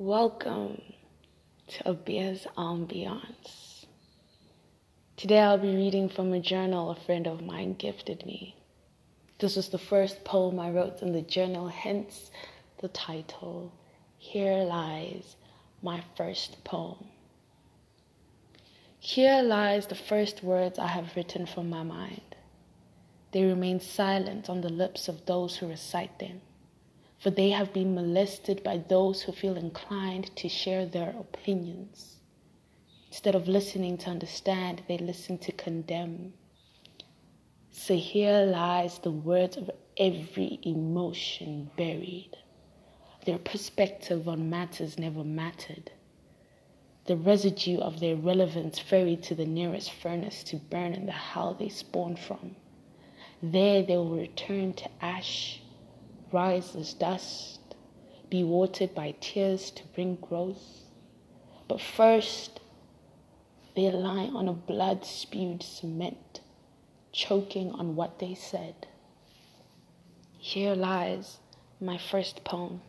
Welcome to Abia's Ambiance. Today I'll be reading from a journal a friend of mine gifted me. This was the first poem I wrote in the journal, hence the title Here Lies My First Poem. Here lies the first words I have written from my mind. They remain silent on the lips of those who recite them for they have been molested by those who feel inclined to share their opinions. Instead of listening to understand, they listen to condemn. So here lies the words of every emotion buried, their perspective on matters never mattered, the residue of their relevance ferried to the nearest furnace to burn in the hell they spawned from. There they will return to ash rise as dust, be watered by tears to bring growth. But first, they lie on a blood spewed cement, choking on what they said. Here lies my first poem.